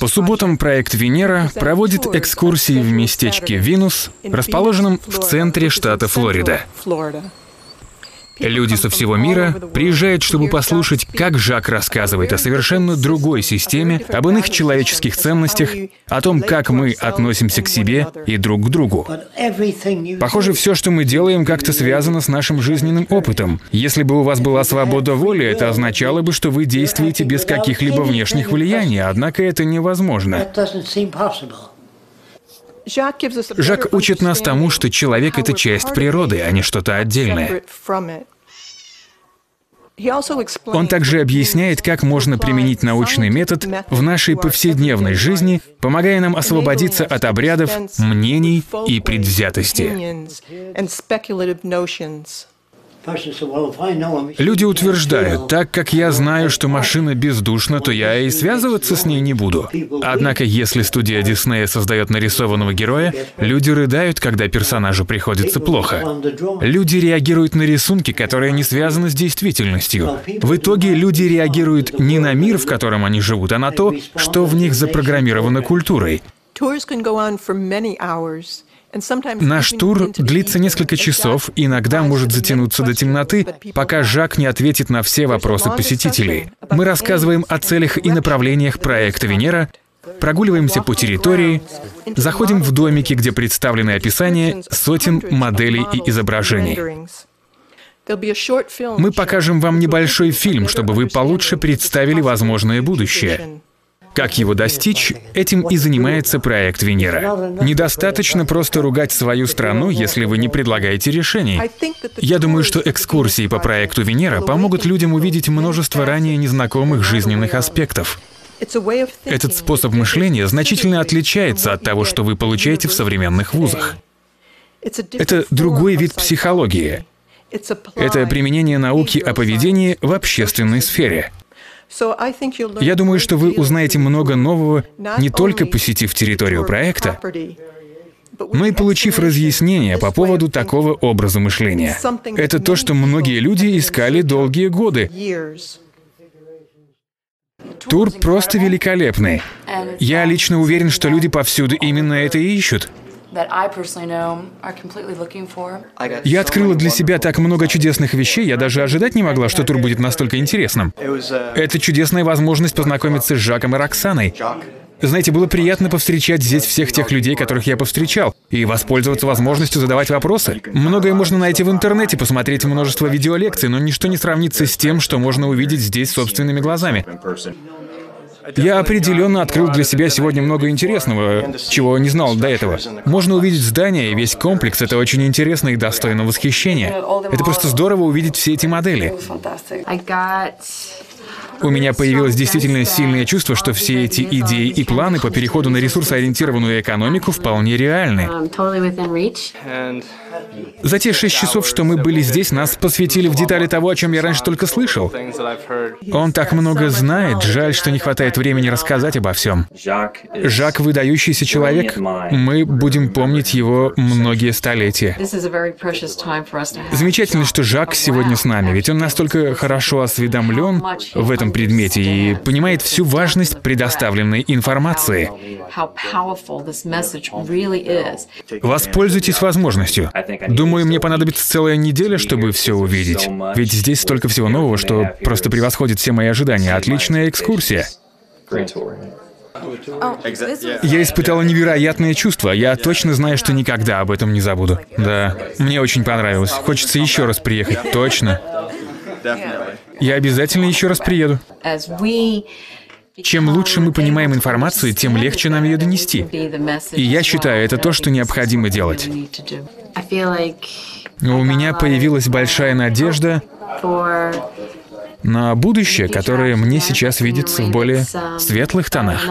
По субботам проект «Венера» проводит экскурсии в местечке Винус, расположенном в центре штата Флорида. Люди со всего мира приезжают, чтобы послушать, как Жак рассказывает о совершенно другой системе, об иных человеческих ценностях, о том, как мы относимся к себе и друг к другу. Похоже, все, что мы делаем, как-то связано с нашим жизненным опытом. Если бы у вас была свобода воли, это означало бы, что вы действуете без каких-либо внешних влияний, однако это невозможно. Жак учит нас тому, что человек — это часть природы, а не что-то отдельное. Он также объясняет, как можно применить научный метод в нашей повседневной жизни, помогая нам освободиться от обрядов, мнений и предвзятости. Люди утверждают, так как я знаю, что машина бездушна, то я и связываться с ней не буду. Однако, если студия Диснея создает нарисованного героя, люди рыдают, когда персонажу приходится плохо. Люди реагируют на рисунки, которые не связаны с действительностью. В итоге люди реагируют не на мир, в котором они живут, а на то, что в них запрограммировано культурой. Наш тур длится несколько часов иногда может затянуться до темноты, пока Жак не ответит на все вопросы посетителей. Мы рассказываем о целях и направлениях проекта «Венера», прогуливаемся по территории, заходим в домики, где представлены описания сотен моделей и изображений. Мы покажем вам небольшой фильм, чтобы вы получше представили возможное будущее. Как его достичь, этим и занимается проект Венера. Недостаточно просто ругать свою страну, если вы не предлагаете решений. Я думаю, что экскурсии по проекту Венера помогут людям увидеть множество ранее незнакомых жизненных аспектов. Этот способ мышления значительно отличается от того, что вы получаете в современных вузах. Это другой вид психологии. Это применение науки о поведении в общественной сфере. Я думаю, что вы узнаете много нового, не только посетив территорию проекта, но и получив разъяснение по поводу такого образа мышления. Это то, что многие люди искали долгие годы. Тур просто великолепный. Я лично уверен, что люди повсюду именно это и ищут. Я открыла для себя так много чудесных вещей, я даже ожидать не могла, что тур будет настолько интересным. Это чудесная возможность познакомиться с Жаком и Роксаной. Знаете, было приятно повстречать здесь всех тех людей, которых я повстречал, и воспользоваться возможностью задавать вопросы. Многое можно найти в интернете, посмотреть множество видеолекций, но ничто не сравнится с тем, что можно увидеть здесь собственными глазами. Я определенно открыл для себя сегодня много интересного, чего не знал до этого. Можно увидеть здание и весь комплекс. Это очень интересно и достойно восхищения. Это просто здорово увидеть все эти модели. У меня появилось действительно сильное чувство, что все эти идеи и планы по переходу на ресурсоориентированную экономику вполне реальны. За те шесть часов, что мы были здесь, нас посвятили в детали того, о чем я раньше только слышал. Он так много знает, жаль, что не хватает времени рассказать обо всем. Жак — выдающийся человек. Мы будем помнить его многие столетия. Замечательно, что Жак сегодня с нами, ведь он настолько хорошо осведомлен в этом предмете и понимает всю важность предоставленной информации. Воспользуйтесь возможностью. Думаю, мне понадобится целая неделя, чтобы все увидеть. Ведь здесь столько всего нового, что просто превосходит все мои ожидания. Отличная экскурсия. Я испытала невероятное чувство. Я точно знаю, что никогда об этом не забуду. Да, мне очень понравилось. Хочется еще раз приехать. Точно. Я обязательно еще раз приеду. Чем лучше мы понимаем информацию, тем легче нам ее донести. И я считаю, это то, что необходимо делать. У меня появилась большая надежда на будущее, которое мне сейчас видится в более светлых тонах.